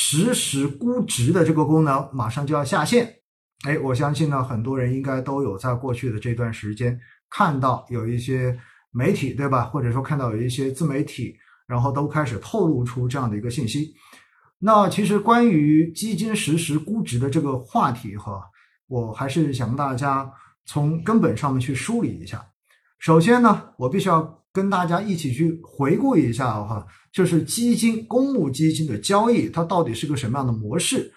实时估值的这个功能马上就要下线。哎，我相信呢，很多人应该都有在过去的这段时间看到有一些媒体，对吧？或者说看到有一些自媒体，然后都开始透露出这样的一个信息。那其实关于基金实时估值的这个话题哈，我还是想跟大家从根本上面去梳理一下。首先呢，我必须要跟大家一起去回顾一下哈，就是基金公募基金的交易它到底是个什么样的模式？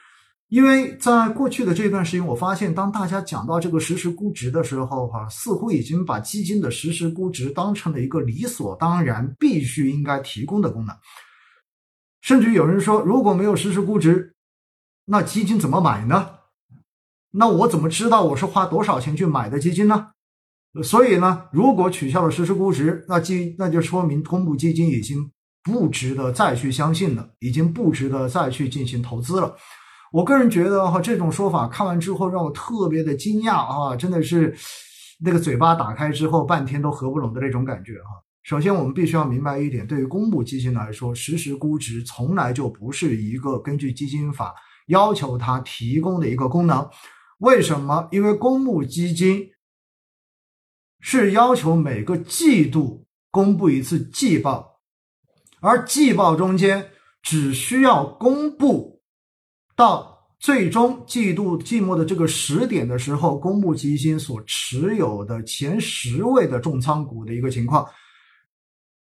因为在过去的这段时间，我发现当大家讲到这个实时估值的时候哈，似乎已经把基金的实时估值当成了一个理所当然、必须应该提供的功能。甚至有人说，如果没有实时估值，那基金怎么买呢？那我怎么知道我是花多少钱去买的基金呢？所以呢，如果取消了实时估值，那基那就说明公募基金已经不值得再去相信了，已经不值得再去进行投资了。我个人觉得哈，这种说法看完之后让我特别的惊讶啊，真的是那个嘴巴打开之后半天都合不拢的那种感觉哈。首先，我们必须要明白一点，对于公募基金来说，实时估值从来就不是一个根据基金法要求它提供的一个功能。为什么？因为公募基金是要求每个季度公布一次季报，而季报中间只需要公布到最终季度季末的这个时点的时候，公募基金所持有的前十位的重仓股的一个情况。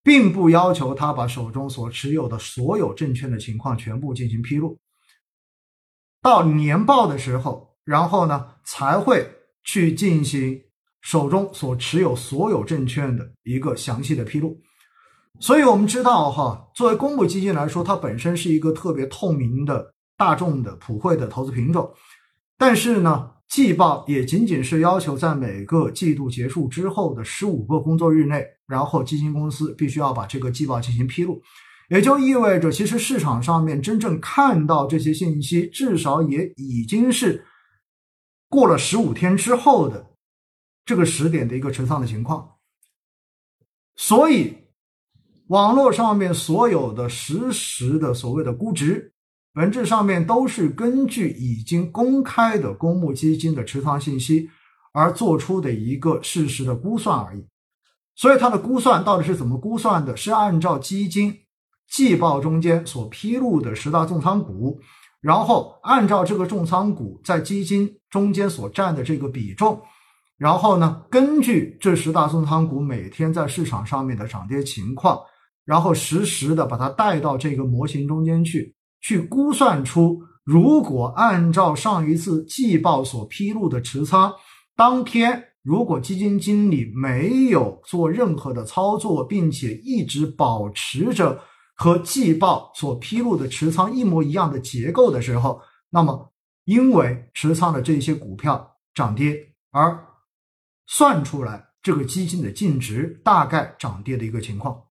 并不要求他把手中所持有的所有证券的情况全部进行披露，到年报的时候，然后呢才会去进行手中所持有所有证券的一个详细的披露。所以，我们知道哈，作为公募基金来说，它本身是一个特别透明的、大众的、普惠的投资品种，但是呢。季报也仅仅是要求在每个季度结束之后的十五个工作日内，然后基金公司必须要把这个季报进行披露，也就意味着，其实市场上面真正看到这些信息，至少也已经是过了十五天之后的这个时点的一个持仓的情况。所以，网络上面所有的实时的所谓的估值。本质上面都是根据已经公开的公募基金的持仓信息而做出的一个事实的估算而已，所以它的估算到底是怎么估算的？是按照基金季报中间所披露的十大重仓股，然后按照这个重仓股在基金中间所占的这个比重，然后呢，根据这十大重仓股每天在市场上面的涨跌情况，然后实时的把它带到这个模型中间去。去估算出，如果按照上一次季报所披露的持仓，当天如果基金经理没有做任何的操作，并且一直保持着和季报所披露的持仓一模一样的结构的时候，那么因为持仓的这些股票涨跌而算出来这个基金的净值大概涨跌的一个情况。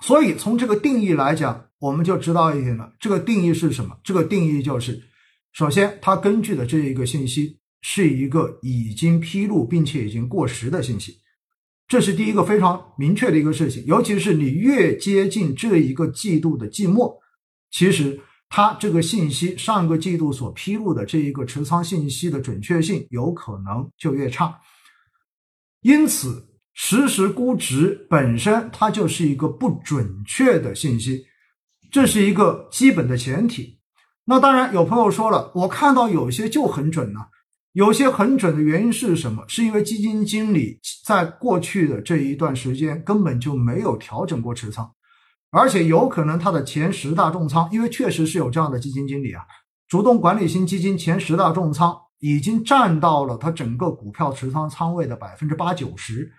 所以从这个定义来讲。我们就知道一点了，这个定义是什么？这个定义就是，首先，它根据的这一个信息是一个已经披露并且已经过时的信息，这是第一个非常明确的一个事情。尤其是你越接近这一个季度的季末，其实它这个信息上个季度所披露的这一个持仓信息的准确性有可能就越差。因此，实时估值本身它就是一个不准确的信息。这是一个基本的前提。那当然，有朋友说了，我看到有些就很准呢，有些很准的原因是什么？是因为基金经理在过去的这一段时间根本就没有调整过持仓，而且有可能他的前十大重仓，因为确实是有这样的基金经理啊，主动管理型基金前十大重仓已经占到了他整个股票持仓仓位的百分之八九十，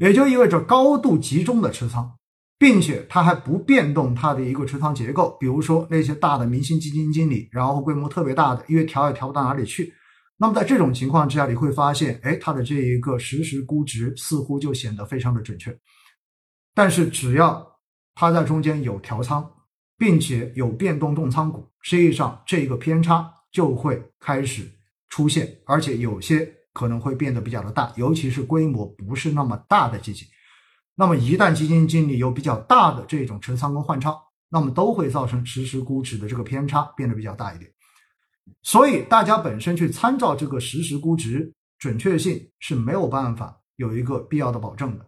也就意味着高度集中的持仓。并且它还不变动它的一个持仓结构，比如说那些大的明星基金经理，然后规模特别大的，因为调也调不到哪里去。那么在这种情况之下，你会发现，哎，它的这一个实时估值似乎就显得非常的准确。但是只要它在中间有调仓，并且有变动重仓股，实际上这一个偏差就会开始出现，而且有些可能会变得比较的大，尤其是规模不是那么大的基金。那么，一旦基金经理有比较大的这种持仓跟换仓，那么都会造成实时估值的这个偏差变得比较大一点。所以大家本身去参照这个实时估值准确性是没有办法有一个必要的保证的。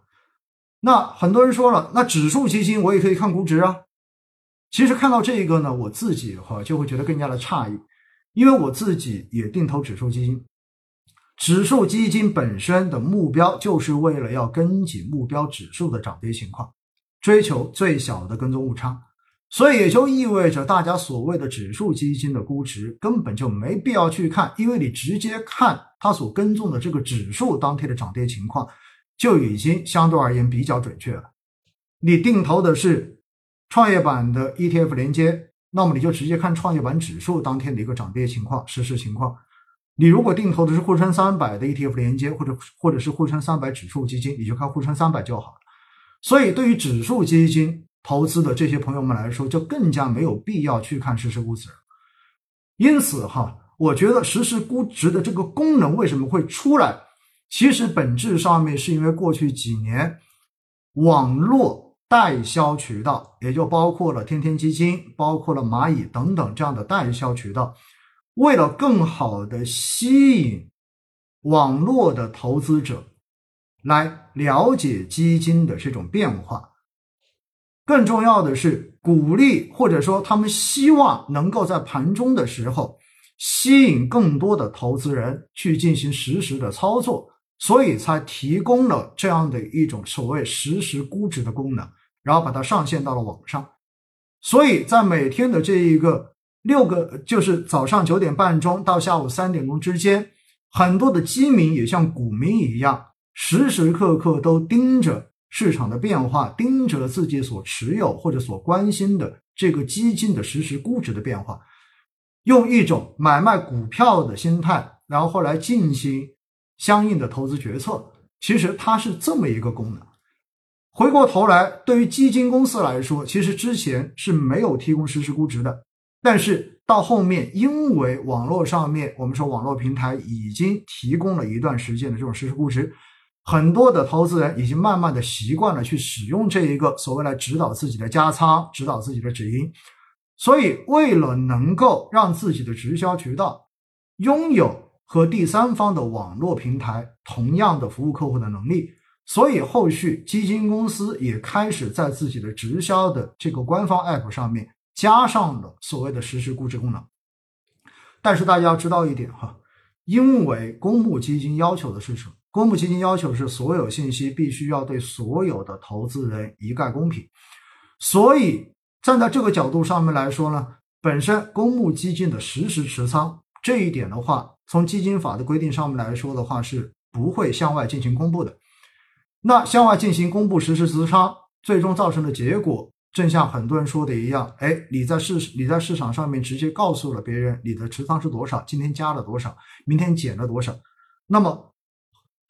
那很多人说了，那指数基金我也可以看估值啊。其实看到这一个呢，我自己哈就会觉得更加的诧异，因为我自己也定投指数基金。指数基金本身的目标就是为了要跟紧目标指数的涨跌情况，追求最小的跟踪误差，所以也就意味着大家所谓的指数基金的估值根本就没必要去看，因为你直接看它所跟踪的这个指数当天的涨跌情况，就已经相对而言比较准确了。你定投的是创业板的 ETF 连接，那么你就直接看创业板指数当天的一个涨跌情况、实时情况。你如果定投的是沪深三百的 ETF 连接，或者或者是沪深三百指数基金，你就看沪深三百就好了。所以，对于指数基金投资的这些朋友们来说，就更加没有必要去看实时估值。因此，哈，我觉得实时估值的这个功能为什么会出来？其实本质上面是因为过去几年网络代销渠道，也就包括了天天基金、包括了蚂蚁等等这样的代销渠道。为了更好的吸引网络的投资者来了解基金的这种变化，更重要的是鼓励或者说他们希望能够在盘中的时候吸引更多的投资人去进行实时的操作，所以才提供了这样的一种所谓实时估值的功能，然后把它上线到了网上。所以在每天的这一个。六个就是早上九点半钟到下午三点钟之间，很多的基民也像股民一样，时时刻刻都盯着市场的变化，盯着自己所持有或者所关心的这个基金的实时估值的变化，用一种买卖股票的心态，然后后来进行相应的投资决策。其实它是这么一个功能。回过头来，对于基金公司来说，其实之前是没有提供实时估值的。但是到后面，因为网络上面，我们说网络平台已经提供了一段时间的这种实时估值，很多的投资人已经慢慢的习惯了去使用这一个所谓来指导自己的加仓、指导自己的止盈。所以，为了能够让自己的直销渠道拥有和第三方的网络平台同样的服务客户的能力，所以后续基金公司也开始在自己的直销的这个官方 App 上面。加上了所谓的实时估值功能，但是大家要知道一点哈，因为公募基金要求的是什么？公募基金要求是所有信息必须要对所有的投资人一概公平，所以站在这个角度上面来说呢，本身公募基金的实时持仓这一点的话，从基金法的规定上面来说的话，是不会向外进行公布的。那向外进行公布实时持仓，最终造成的结果。正像很多人说的一样，哎，你在市你在市场上面直接告诉了别人你的持仓是多少，今天加了多少，明天减了多少，那么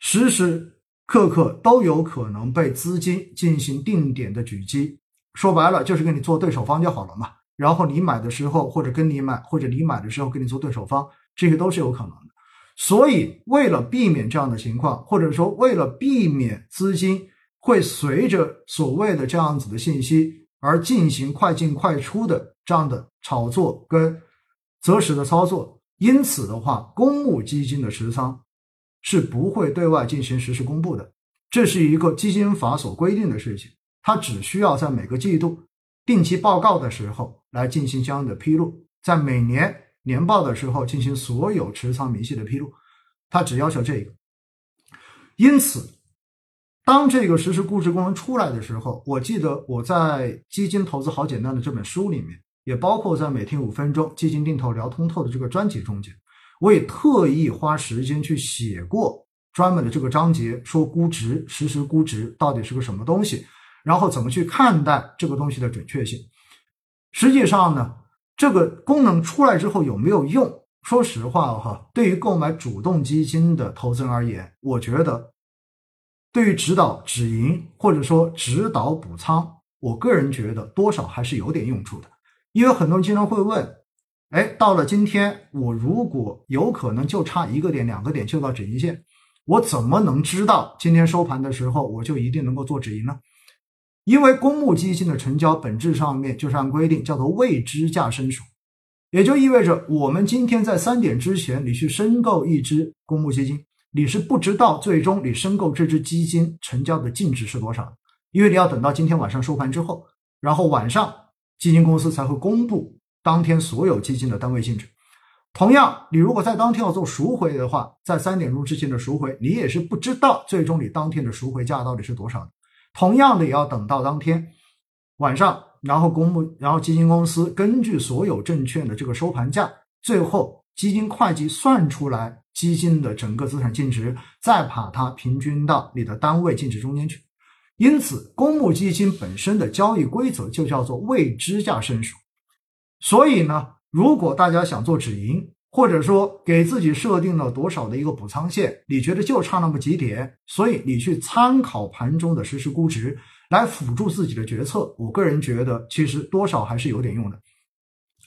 时时刻刻都有可能被资金进行定点的狙击。说白了就是跟你做对手方就好了嘛。然后你买的时候或者跟你买，或者你买的时候跟你做对手方，这些都是有可能的。所以为了避免这样的情况，或者说为了避免资金会随着所谓的这样子的信息。而进行快进快出的这样的炒作跟择时的操作，因此的话，公募基金的持仓是不会对外进行实时公布的，这是一个基金法所规定的事情，它只需要在每个季度定期报告的时候来进行相应的披露，在每年年报的时候进行所有持仓明细的披露，它只要求这个，因此。当这个实时估值功能出来的时候，我记得我在《基金投资好简单》的这本书里面，也包括在每天五分钟基金定投聊通透的这个专辑中间，我也特意花时间去写过专门的这个章节，说估值实时估值到底是个什么东西，然后怎么去看待这个东西的准确性。实际上呢，这个功能出来之后有没有用？说实话哈，对于购买主动基金的投资人而言，我觉得。对于指导止盈或者说指导补仓，我个人觉得多少还是有点用处的。因为很多人经常会问：哎，到了今天，我如果有可能就差一个点、两个点就到止盈线，我怎么能知道今天收盘的时候我就一定能够做止盈呢？因为公募基金的成交本质上面就是按规定叫做未知价申赎，也就意味着我们今天在三点之前你去申购一只公募基金，你是不知道最终你申购这只基金成交的净值是多少，因为你要等到今天晚上收盘之后，然后晚上基金公司才会公布当天所有基金的单位净值。同样，你如果在当天要做赎回的话，在三点钟之前的赎回，你也是不知道最终你当天的赎回价到底是多少的。同样的，也要等到当天晚上，然后公募，然后基金公司根据所有证券的这个收盘价，最后基金会计算出来基金的整个资产净值，再把它平均到你的单位净值中间去。因此，公募基金本身的交易规则就叫做未知价申赎。所以呢，如果大家想做止盈，或者说给自己设定了多少的一个补仓线，你觉得就差那么几点，所以你去参考盘中的实时估值来辅助自己的决策。我个人觉得，其实多少还是有点用的，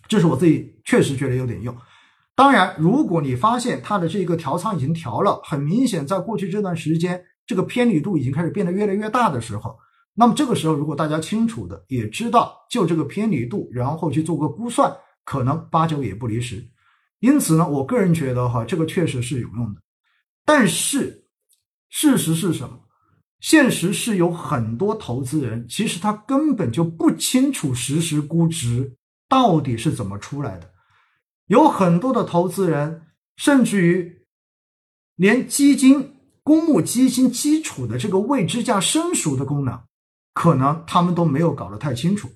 这是我自己确实觉得有点用。当然，如果你发现它的这个调仓已经调了，很明显，在过去这段时间，这个偏离度已经开始变得越来越大的时候，那么这个时候，如果大家清楚的也知道就这个偏离度，然后去做个估算，可能八九也不离十。因此呢，我个人觉得哈，这个确实是有用的。但是事实是什么？现实是有很多投资人其实他根本就不清楚实时估值到底是怎么出来的。有很多的投资人甚至于连基金、公募基金基础的这个未知价申赎的功能，可能他们都没有搞得太清楚。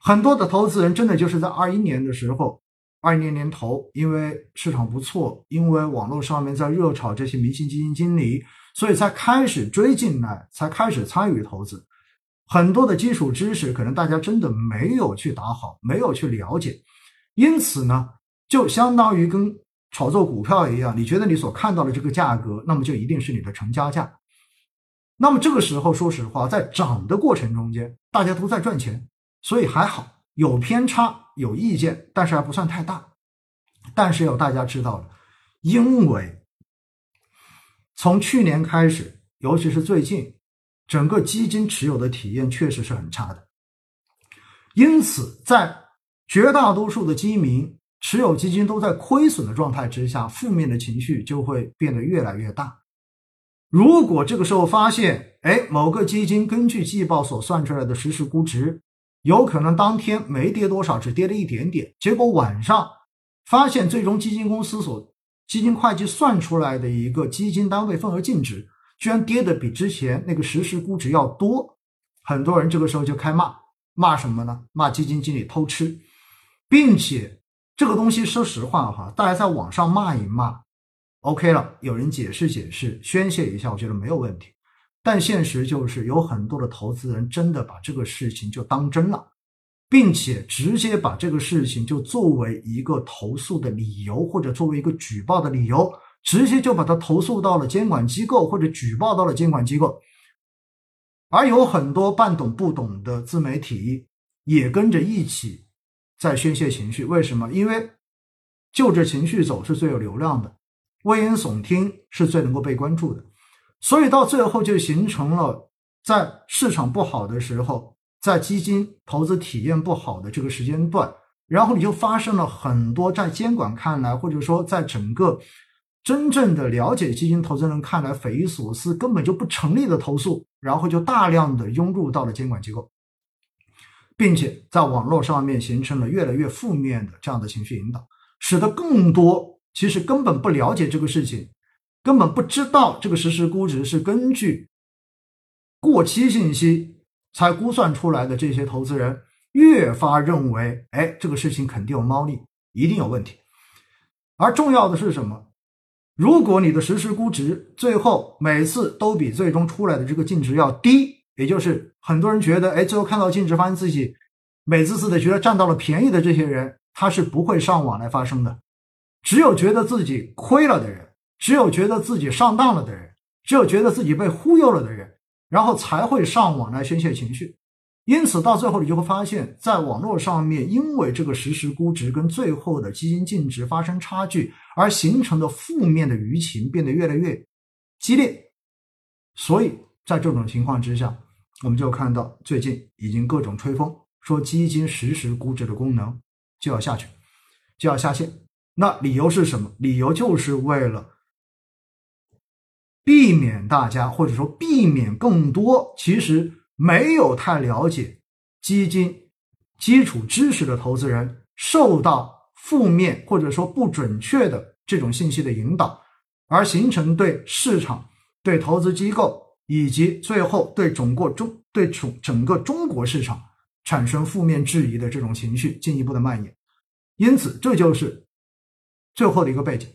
很多的投资人真的就是在二一年的时候。二年年头，因为市场不错，因为网络上面在热炒这些明星基金经理，所以才开始追进来，才开始参与投资。很多的基础知识可能大家真的没有去打好，没有去了解，因此呢，就相当于跟炒作股票一样，你觉得你所看到的这个价格，那么就一定是你的成交价。那么这个时候，说实话，在涨的过程中间，大家都在赚钱，所以还好。有偏差，有意见，但是还不算太大。但是要大家知道了，因为从去年开始，尤其是最近，整个基金持有的体验确实是很差的。因此，在绝大多数的基民持有基金都在亏损的状态之下，负面的情绪就会变得越来越大。如果这个时候发现，哎，某个基金根据季报所算出来的实时估值，有可能当天没跌多少，只跌了一点点。结果晚上发现，最终基金公司所基金会计算出来的一个基金单位份额净值，居然跌的比之前那个实时估值要多。很多人这个时候就开骂，骂什么呢？骂基金经理偷吃，并且这个东西说实话哈，大家在网上骂一骂，OK 了，有人解释解释，宣泄一下，我觉得没有问题。但现实就是有很多的投资人真的把这个事情就当真了，并且直接把这个事情就作为一个投诉的理由，或者作为一个举报的理由，直接就把它投诉到了监管机构，或者举报到了监管机构。而有很多半懂不懂的自媒体也跟着一起在宣泄情绪。为什么？因为就着情绪走是最有流量的，危言耸听是最能够被关注的。所以到最后就形成了，在市场不好的时候，在基金投资体验不好的这个时间段，然后你就发生了很多在监管看来，或者说在整个真正的了解基金投资人看来匪夷所思、根本就不成立的投诉，然后就大量的涌入到了监管机构，并且在网络上面形成了越来越负面的这样的情绪引导，使得更多其实根本不了解这个事情。根本不知道这个实时估值是根据过期信息才估算出来的，这些投资人越发认为，哎，这个事情肯定有猫腻，一定有问题。而重要的是什么？如果你的实时估值最后每次都比最终出来的这个净值要低，也就是很多人觉得，哎，最后看到净值发现自己美滋滋的觉得占到了便宜的这些人，他是不会上网来发声的。只有觉得自己亏了的人。只有觉得自己上当了的人，只有觉得自己被忽悠了的人，然后才会上网来宣泄情绪。因此，到最后你就会发现，在网络上面，因为这个实时估值跟最后的基金净值发生差距，而形成的负面的舆情变得越来越激烈。所以在这种情况之下，我们就看到最近已经各种吹风，说基金实时估值的功能就要下去，就要下线。那理由是什么？理由就是为了避免大家，或者说避免更多其实没有太了解基金基础知识的投资人受到负面或者说不准确的这种信息的引导，而形成对市场、对投资机构以及最后对整个中对整整个中国市场产生负面质疑的这种情绪进一步的蔓延。因此，这就是最后的一个背景。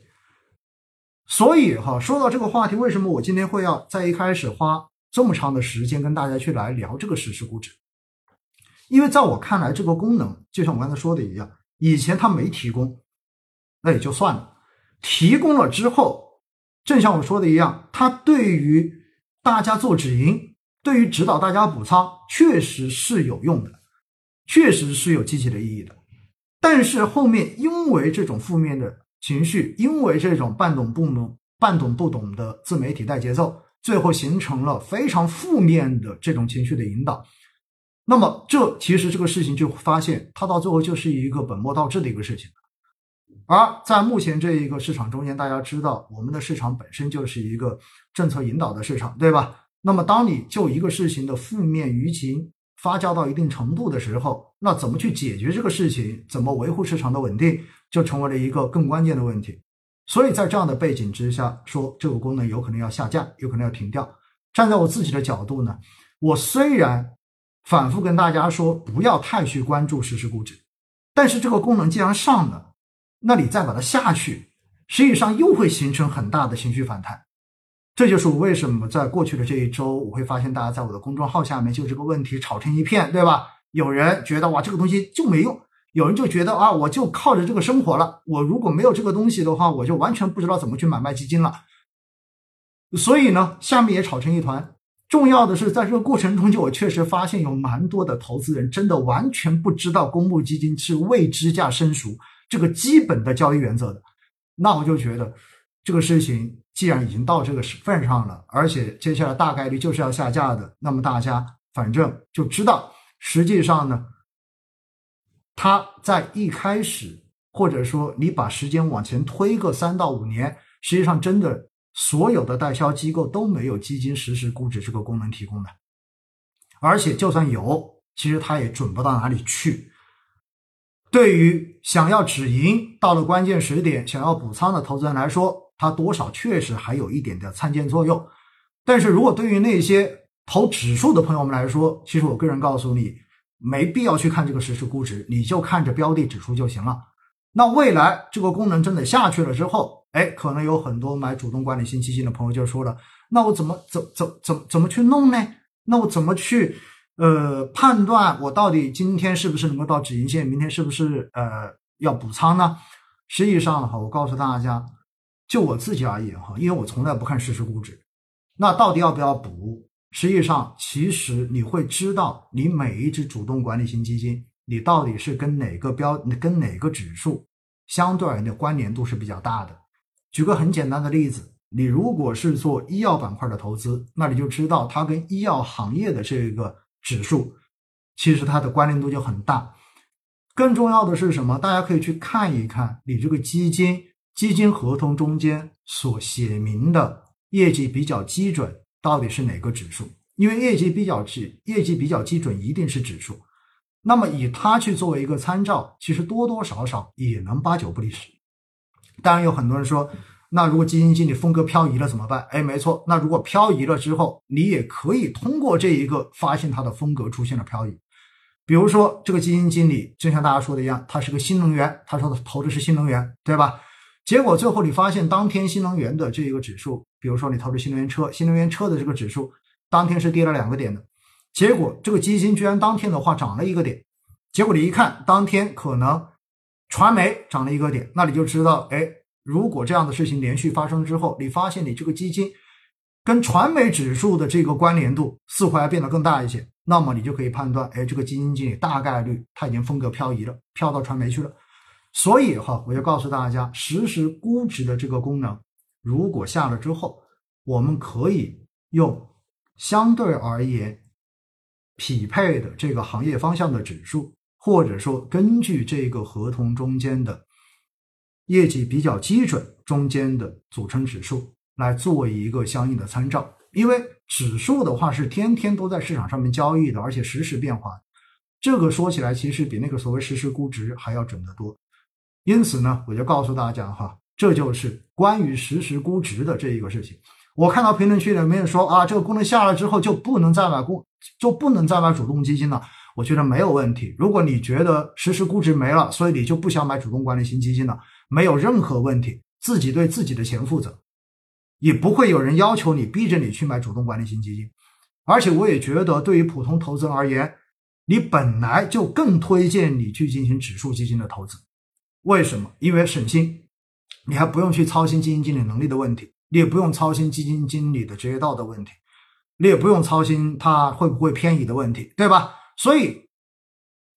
所以哈，说到这个话题，为什么我今天会要在一开始花这么长的时间跟大家去来聊这个实时估值？因为在我看来，这个功能就像我刚才说的一样，以前它没提供，那也就算了；提供了之后，正像我说的一样，它对于大家做止盈，对于指导大家补仓，确实是有用的，确实是有积极的意义的。但是后面因为这种负面的。情绪因为这种半懂不懂、半懂不懂的自媒体带节奏，最后形成了非常负面的这种情绪的引导。那么，这其实这个事情就发现，它到最后就是一个本末倒置的一个事情。而在目前这一个市场中间，大家知道，我们的市场本身就是一个政策引导的市场，对吧？那么，当你就一个事情的负面舆情发酵到一定程度的时候，那怎么去解决这个事情？怎么维护市场的稳定？就成为了一个更关键的问题，所以在这样的背景之下，说这个功能有可能要下架，有可能要停掉。站在我自己的角度呢，我虽然反复跟大家说不要太去关注实时估值，但是这个功能既然上了，那你再把它下去，实际上又会形成很大的情绪反弹。这就是我为什么在过去的这一周，我会发现大家在我的公众号下面就这个问题吵成一片，对吧？有人觉得哇，这个东西就没用。有人就觉得啊，我就靠着这个生活了。我如果没有这个东西的话，我就完全不知道怎么去买卖基金了。所以呢，下面也吵成一团。重要的是，在这个过程中就我确实发现有蛮多的投资人真的完全不知道公募基金是未知价生熟这个基本的交易原则的。那我就觉得这个事情既然已经到这个份上了，而且接下来大概率就是要下架的，那么大家反正就知道，实际上呢。它在一开始，或者说你把时间往前推个三到五年，实际上真的所有的代销机构都没有基金实时估值这个功能提供的，而且就算有，其实它也准不到哪里去。对于想要止盈到了关键时点想要补仓的投资人来说，它多少确实还有一点的参见作用。但是如果对于那些投指数的朋友们来说，其实我个人告诉你。没必要去看这个实时估值，你就看着标的指数就行了。那未来这个功能真的下去了之后，哎，可能有很多买主动管理型基金的朋友就说了：“那我怎么怎怎怎怎么去弄呢？那我怎么去呃判断我到底今天是不是能够到止盈线，明天是不是呃要补仓呢？”实际上哈，我告诉大家，就我自己而言哈，因为我从来不看实时估值，那到底要不要补？实际上，其实你会知道，你每一只主动管理型基金，你到底是跟哪个标、跟哪个指数相对而言的关联度是比较大的。举个很简单的例子，你如果是做医药板块的投资，那你就知道它跟医药行业的这个指数，其实它的关联度就很大。更重要的是什么？大家可以去看一看你这个基金基金合同中间所写明的业绩比较基准。到底是哪个指数？因为业绩比较基，业绩比较基准，一定是指数。那么以它去作为一个参照，其实多多少少也能八九不离十。当然有很多人说，那如果基金经理风格漂移了怎么办？哎，没错，那如果漂移了之后，你也可以通过这一个发现它的风格出现了漂移。比如说这个基金经理，就像大家说的一样，他是个新能源，他说的投的是新能源，对吧？结果最后你发现，当天新能源的这一个指数，比如说你投资新能源车，新能源车的这个指数，当天是跌了两个点的。结果这个基金居然当天的话涨了一个点。结果你一看，当天可能传媒涨了一个点，那你就知道，哎，如果这样的事情连续发生之后，你发现你这个基金跟传媒指数的这个关联度似乎要变得更大一些，那么你就可以判断，哎，这个基金经理大概率他已经风格漂移了，飘到传媒去了。所以哈，我就告诉大家，实时估值的这个功能，如果下了之后，我们可以用相对而言匹配的这个行业方向的指数，或者说根据这个合同中间的业绩比较基准中间的组成指数来做一个相应的参照。因为指数的话是天天都在市场上面交易的，而且实时变化。这个说起来其实比那个所谓实时估值还要准得多。因此呢，我就告诉大家哈，这就是关于实时估值的这一个事情。我看到评论区里面说啊，这个功能下了之后就不能再买公，就不能再买主动基金了。我觉得没有问题。如果你觉得实时估值没了，所以你就不想买主动管理型基金了，没有任何问题。自己对自己的钱负责，也不会有人要求你逼着你去买主动管理型基金。而且我也觉得，对于普通投资人而言，你本来就更推荐你去进行指数基金的投资。为什么？因为省心，你还不用去操心基金经理能力的问题。你也不用操心基金经理的职业道德问题，你也不用操心他会不会偏移的问题，对吧？所以，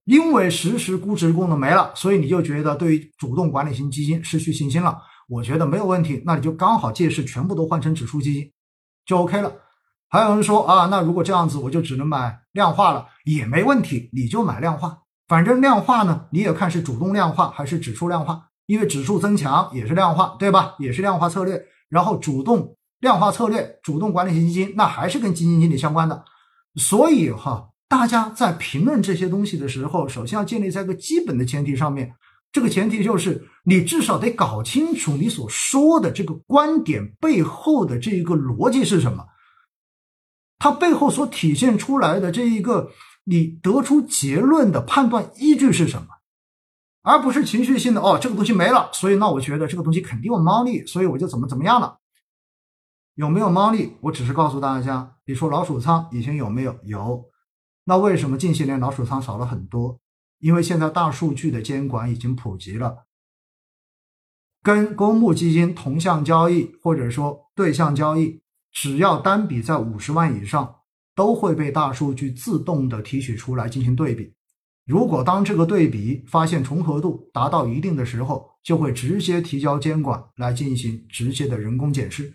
因为实时估值功能没了，所以你就觉得对于主动管理型基金失去信心了。我觉得没有问题，那你就刚好借势全部都换成指数基金，就 OK 了。还有人说啊，那如果这样子，我就只能买量化了，也没问题，你就买量化，反正量化呢，你也看是主动量化还是指数量化，因为指数增强也是量化，对吧？也是量化策略。然后主动量化策略、主动管理型基金，那还是跟基金经理相关的。所以哈，大家在评论这些东西的时候，首先要建立在一个基本的前提上面。这个前提就是，你至少得搞清楚你所说的这个观点背后的这一个逻辑是什么，它背后所体现出来的这一个你得出结论的判断依据是什么。而不是情绪性的哦，这个东西没了，所以那我觉得这个东西肯定有猫腻，所以我就怎么怎么样了。有没有猫腻？我只是告诉大家，你说老鼠仓以前有没有？有。那为什么近些年老鼠仓少了很多？因为现在大数据的监管已经普及了，跟公募基金同向交易或者说对象交易，只要单笔在五十万以上，都会被大数据自动的提取出来进行对比。如果当这个对比发现重合度达到一定的时候，就会直接提交监管来进行直接的人工检视。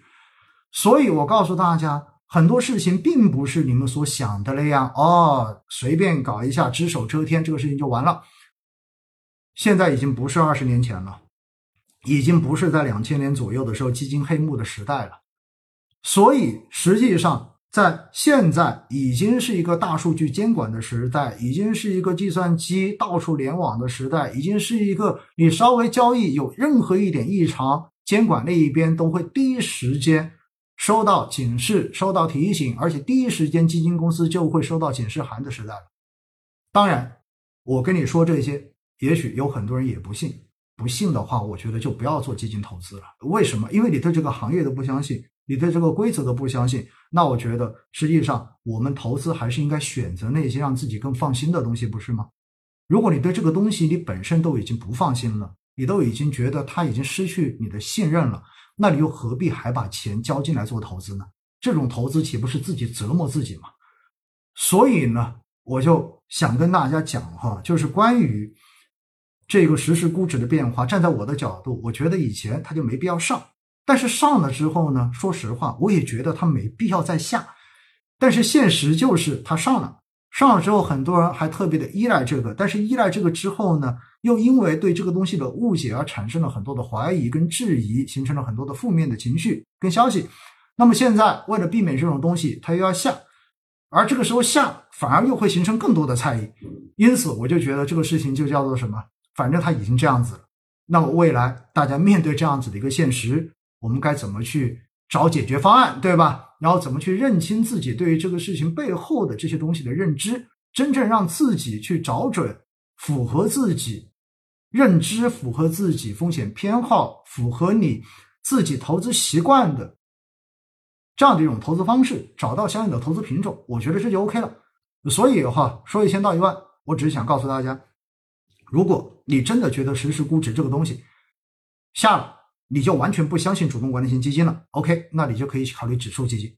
所以我告诉大家，很多事情并不是你们所想的那样哦，随便搞一下，只手遮天，这个事情就完了。现在已经不是二十年前了，已经不是在两千年左右的时候基金黑幕的时代了。所以实际上。在现在已经是一个大数据监管的时代，已经是一个计算机到处联网的时代，已经是一个你稍微交易有任何一点异常，监管那一边都会第一时间收到警示、收到提醒，而且第一时间基金公司就会收到警示函的时代了。当然，我跟你说这些，也许有很多人也不信，不信的话，我觉得就不要做基金投资了。为什么？因为你对这个行业都不相信。你对这个规则都不相信，那我觉得实际上我们投资还是应该选择那些让自己更放心的东西，不是吗？如果你对这个东西你本身都已经不放心了，你都已经觉得它已经失去你的信任了，那你又何必还把钱交进来做投资呢？这种投资岂不是自己折磨自己吗？所以呢，我就想跟大家讲哈，就是关于这个实时估值的变化，站在我的角度，我觉得以前它就没必要上。但是上了之后呢？说实话，我也觉得它没必要再下。但是现实就是它上了，上了之后，很多人还特别的依赖这个。但是依赖这个之后呢，又因为对这个东西的误解而产生了很多的怀疑跟质疑，形成了很多的负面的情绪跟消息。那么现在为了避免这种东西，它又要下，而这个时候下反而又会形成更多的猜疑。因此，我就觉得这个事情就叫做什么？反正它已经这样子了。那么未来大家面对这样子的一个现实。我们该怎么去找解决方案，对吧？然后怎么去认清自己对于这个事情背后的这些东西的认知，真正让自己去找准符合自己认知、符合自己风险偏好、符合你自己投资习惯的这样的一种投资方式，找到相应的投资品种，我觉得这就 OK 了。所以哈，说一千道一万，我只是想告诉大家，如果你真的觉得实时估值这个东西下了。你就完全不相信主动管理型基金了，OK？那你就可以考虑指数基金。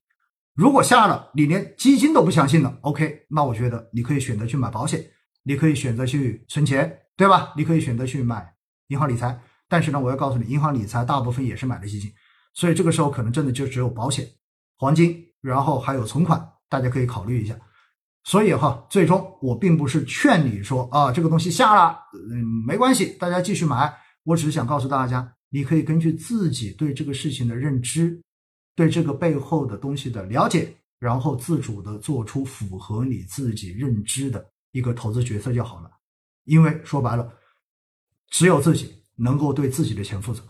如果下了，你连基金都不相信了，OK？那我觉得你可以选择去买保险，你可以选择去存钱，对吧？你可以选择去买银行理财。但是呢，我要告诉你，银行理财大部分也是买的基金，所以这个时候可能真的就只有保险、黄金，然后还有存款，大家可以考虑一下。所以哈，最终我并不是劝你说啊，这个东西下了，嗯，没关系，大家继续买。我只是想告诉大家，你可以根据自己对这个事情的认知，对这个背后的东西的了解，然后自主的做出符合你自己认知的一个投资决策就好了。因为说白了，只有自己能够对自己的钱负责，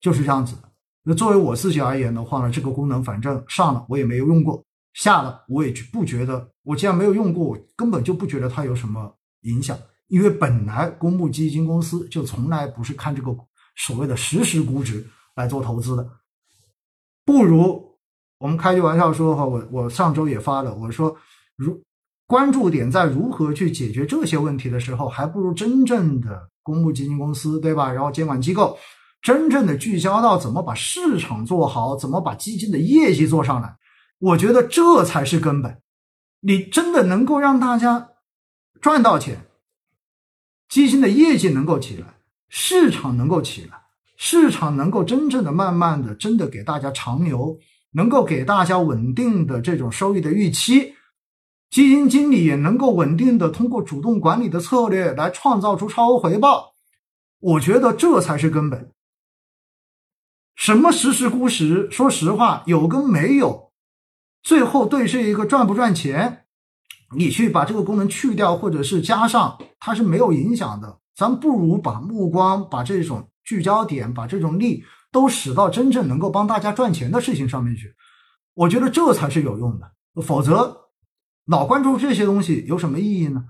就是这样子的。那作为我自己而言的话呢，这个功能反正上了我也没有用过，下了我也不觉得，我既然没有用过，我根本就不觉得它有什么影响。因为本来公募基金公司就从来不是看这个所谓的实时估值来做投资的，不如我们开句玩笑说哈，我我上周也发了，我说如关注点在如何去解决这些问题的时候，还不如真正的公募基金公司对吧？然后监管机构真正的聚焦到怎么把市场做好，怎么把基金的业绩做上来，我觉得这才是根本。你真的能够让大家赚到钱。基金的业绩能够起来，市场能够起来，市场能够真正的、慢慢的、真的给大家长牛，能够给大家稳定的这种收益的预期，基金经理也能够稳定的通过主动管理的策略来创造出超额回报。我觉得这才是根本。什么实时估值，说实话，有跟没有，最后对这一个赚不赚钱。你去把这个功能去掉，或者是加上，它是没有影响的。咱不如把目光、把这种聚焦点、把这种力都使到真正能够帮大家赚钱的事情上面去。我觉得这才是有用的。否则，老关注这些东西有什么意义呢？